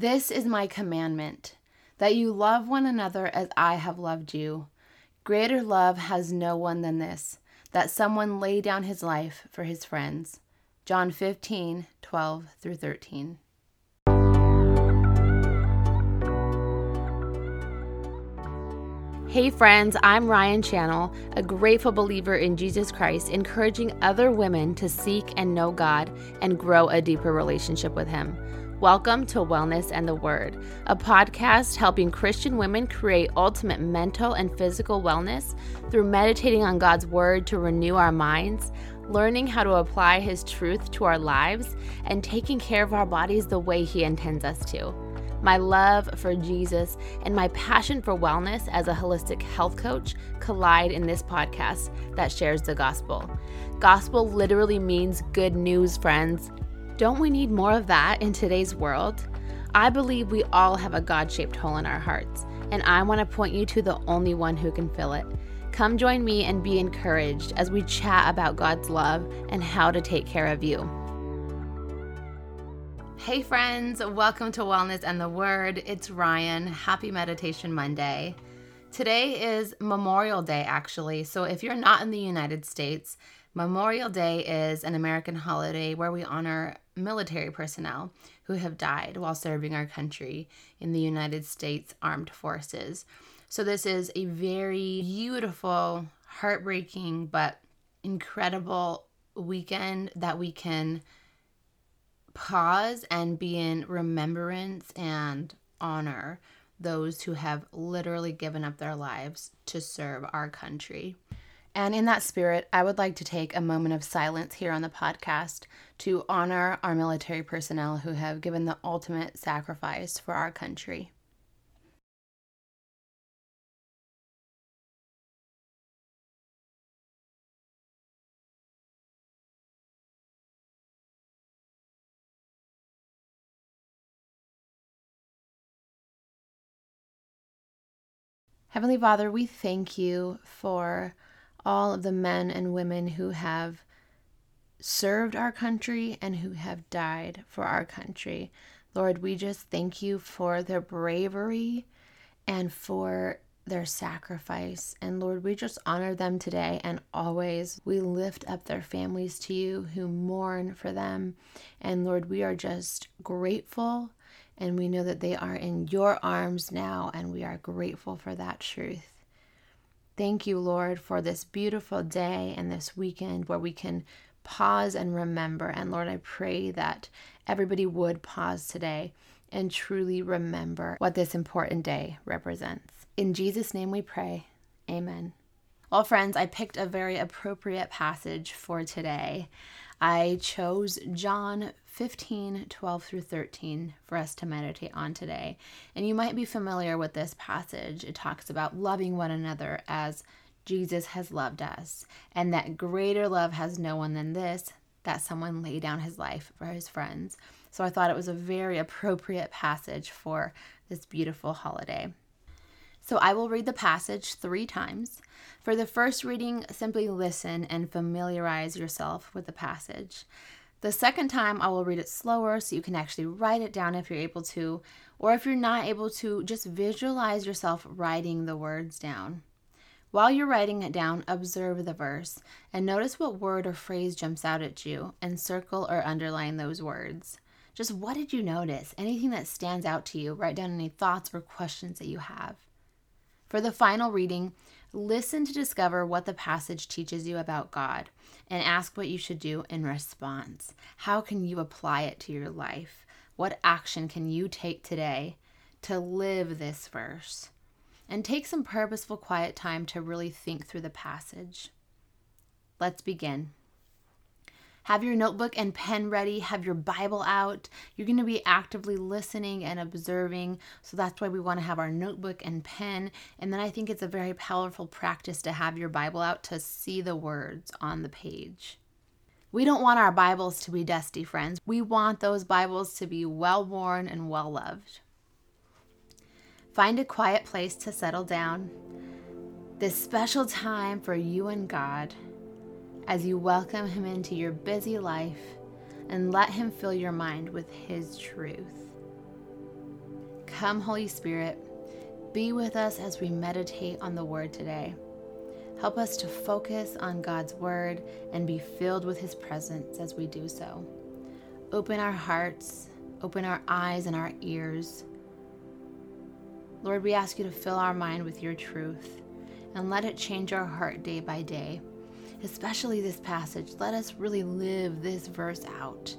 This is my commandment that you love one another as I have loved you. Greater love has no one than this, that someone lay down his life for his friends. John 15, 12 through 13. Hey friends, I'm Ryan Channel, a grateful believer in Jesus Christ, encouraging other women to seek and know God and grow a deeper relationship with Him. Welcome to Wellness and the Word, a podcast helping Christian women create ultimate mental and physical wellness through meditating on God's Word to renew our minds, learning how to apply His truth to our lives, and taking care of our bodies the way He intends us to. My love for Jesus and my passion for wellness as a holistic health coach collide in this podcast that shares the gospel. Gospel literally means good news, friends. Don't we need more of that in today's world? I believe we all have a God shaped hole in our hearts, and I want to point you to the only one who can fill it. Come join me and be encouraged as we chat about God's love and how to take care of you. Hey, friends, welcome to Wellness and the Word. It's Ryan. Happy Meditation Monday. Today is Memorial Day, actually. So, if you're not in the United States, Memorial Day is an American holiday where we honor military personnel who have died while serving our country in the United States Armed Forces. So, this is a very beautiful, heartbreaking, but incredible weekend that we can pause and be in remembrance and honor those who have literally given up their lives to serve our country. And in that spirit, I would like to take a moment of silence here on the podcast to honor our military personnel who have given the ultimate sacrifice for our country. Heavenly Father, we thank you for all of the men and women who have served our country and who have died for our country. Lord, we just thank you for their bravery and for their sacrifice. And Lord, we just honor them today and always. We lift up their families to you who mourn for them. And Lord, we are just grateful and we know that they are in your arms now, and we are grateful for that truth. Thank you, Lord, for this beautiful day and this weekend where we can pause and remember. And Lord, I pray that everybody would pause today and truly remember what this important day represents. In Jesus' name we pray. Amen. Well, friends, I picked a very appropriate passage for today. I chose John 15, 12 through 13 for us to meditate on today. And you might be familiar with this passage. It talks about loving one another as Jesus has loved us, and that greater love has no one than this that someone lay down his life for his friends. So I thought it was a very appropriate passage for this beautiful holiday. So I will read the passage three times. For the first reading, simply listen and familiarize yourself with the passage. The second time, I will read it slower so you can actually write it down if you're able to, or if you're not able to, just visualize yourself writing the words down. While you're writing it down, observe the verse and notice what word or phrase jumps out at you and circle or underline those words. Just what did you notice? Anything that stands out to you, write down any thoughts or questions that you have. For the final reading, listen to discover what the passage teaches you about God and ask what you should do in response. How can you apply it to your life? What action can you take today to live this verse? And take some purposeful quiet time to really think through the passage. Let's begin. Have your notebook and pen ready, have your Bible out. You're going to be actively listening and observing. So that's why we want to have our notebook and pen. And then I think it's a very powerful practice to have your Bible out to see the words on the page. We don't want our Bibles to be dusty, friends. We want those Bibles to be well worn and well loved. Find a quiet place to settle down. This special time for you and God as you welcome Him into your busy life and let Him fill your mind with His truth. Come, Holy Spirit, be with us as we meditate on the word today. Help us to focus on God's word and be filled with his presence as we do so. Open our hearts, open our eyes and our ears. Lord, we ask you to fill our mind with your truth and let it change our heart day by day. Especially this passage. Let us really live this verse out.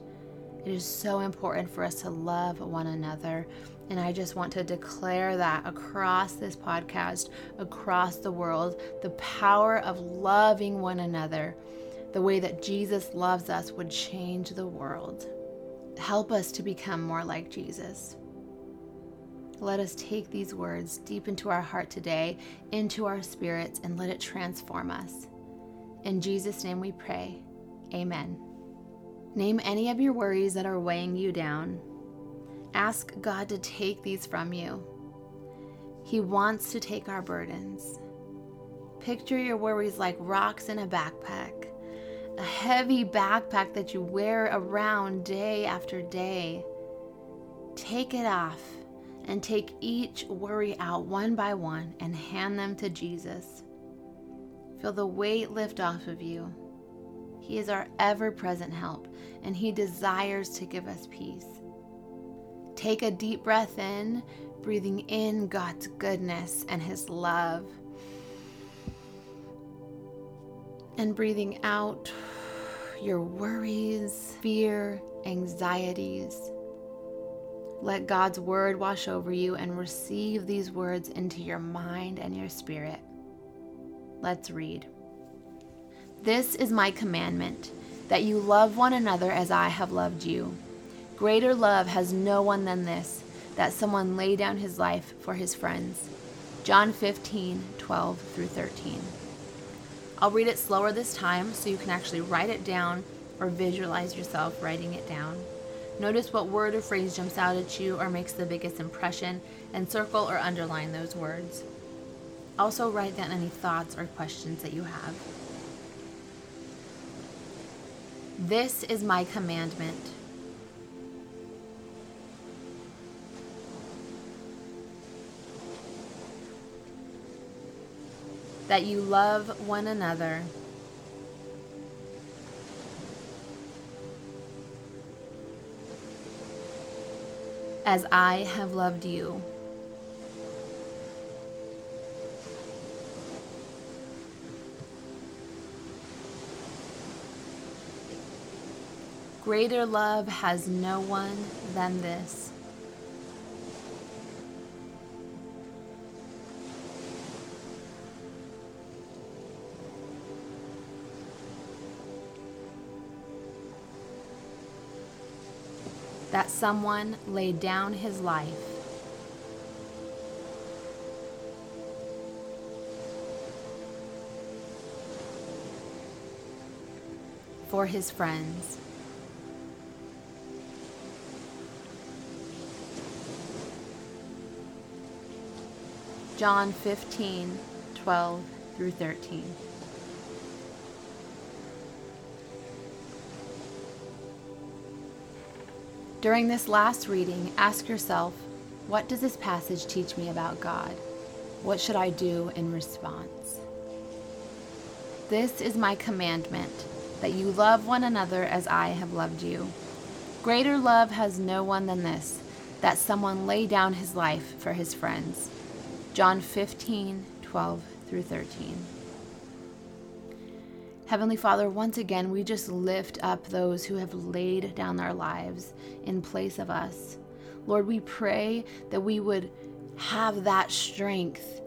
It is so important for us to love one another. And I just want to declare that across this podcast, across the world, the power of loving one another, the way that Jesus loves us, would change the world. Help us to become more like Jesus. Let us take these words deep into our heart today, into our spirits, and let it transform us. In Jesus' name we pray. Amen. Name any of your worries that are weighing you down. Ask God to take these from you. He wants to take our burdens. Picture your worries like rocks in a backpack, a heavy backpack that you wear around day after day. Take it off and take each worry out one by one and hand them to Jesus. Feel the weight lift off of you. He is our ever present help, and He desires to give us peace. Take a deep breath in, breathing in God's goodness and His love. And breathing out your worries, fear, anxieties let God's word wash over you and receive these words into your mind and your spirit. Let's read. This is my commandment that you love one another as I have loved you. Greater love has no one than this, that someone lay down his life for his friends. John 15, 12 through 13. I'll read it slower this time so you can actually write it down or visualize yourself writing it down. Notice what word or phrase jumps out at you or makes the biggest impression, and circle or underline those words. Also, write down any thoughts or questions that you have. This is my commandment. That you love one another as I have loved you. Greater love has no one than this. that someone laid down his life for his friends. John 15, 12 through 13. During this last reading, ask yourself what does this passage teach me about God? What should I do in response? This is my commandment that you love one another as I have loved you. Greater love has no one than this, that someone lay down his life for his friends. John 15, 12 through 13. Heavenly Father, once again, we just lift up those who have laid down their lives in place of us. Lord, we pray that we would have that strength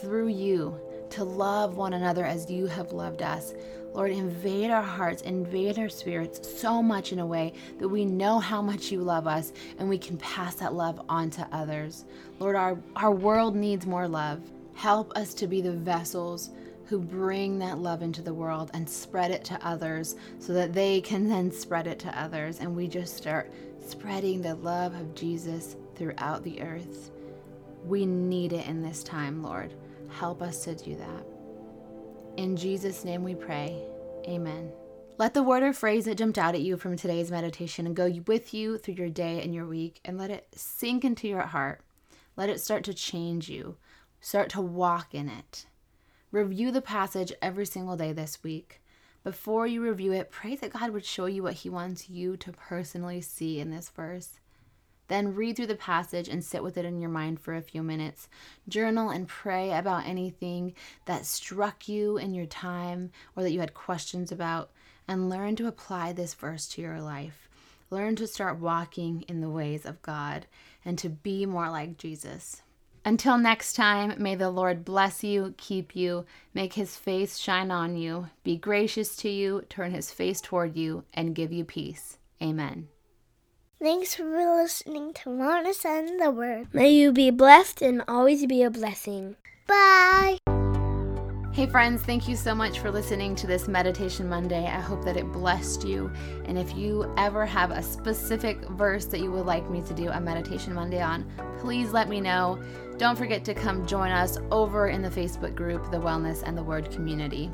through you to love one another as you have loved us. Lord, invade our hearts, invade our spirits so much in a way that we know how much you love us and we can pass that love on to others. Lord, our, our world needs more love. Help us to be the vessels who bring that love into the world and spread it to others so that they can then spread it to others. And we just start spreading the love of Jesus throughout the earth. We need it in this time, Lord. Help us to do that. In Jesus' name we pray. Amen. Let the word or phrase that jumped out at you from today's meditation go with you through your day and your week and let it sink into your heart. Let it start to change you. Start to walk in it. Review the passage every single day this week. Before you review it, pray that God would show you what He wants you to personally see in this verse. Then read through the passage and sit with it in your mind for a few minutes. Journal and pray about anything that struck you in your time or that you had questions about, and learn to apply this verse to your life. Learn to start walking in the ways of God and to be more like Jesus. Until next time, may the Lord bless you, keep you, make his face shine on you, be gracious to you, turn his face toward you, and give you peace. Amen. Thanks for listening to Wellness and the Word. May you be blessed and always be a blessing. Bye. Hey, friends, thank you so much for listening to this Meditation Monday. I hope that it blessed you. And if you ever have a specific verse that you would like me to do a Meditation Monday on, please let me know. Don't forget to come join us over in the Facebook group, the Wellness and the Word Community.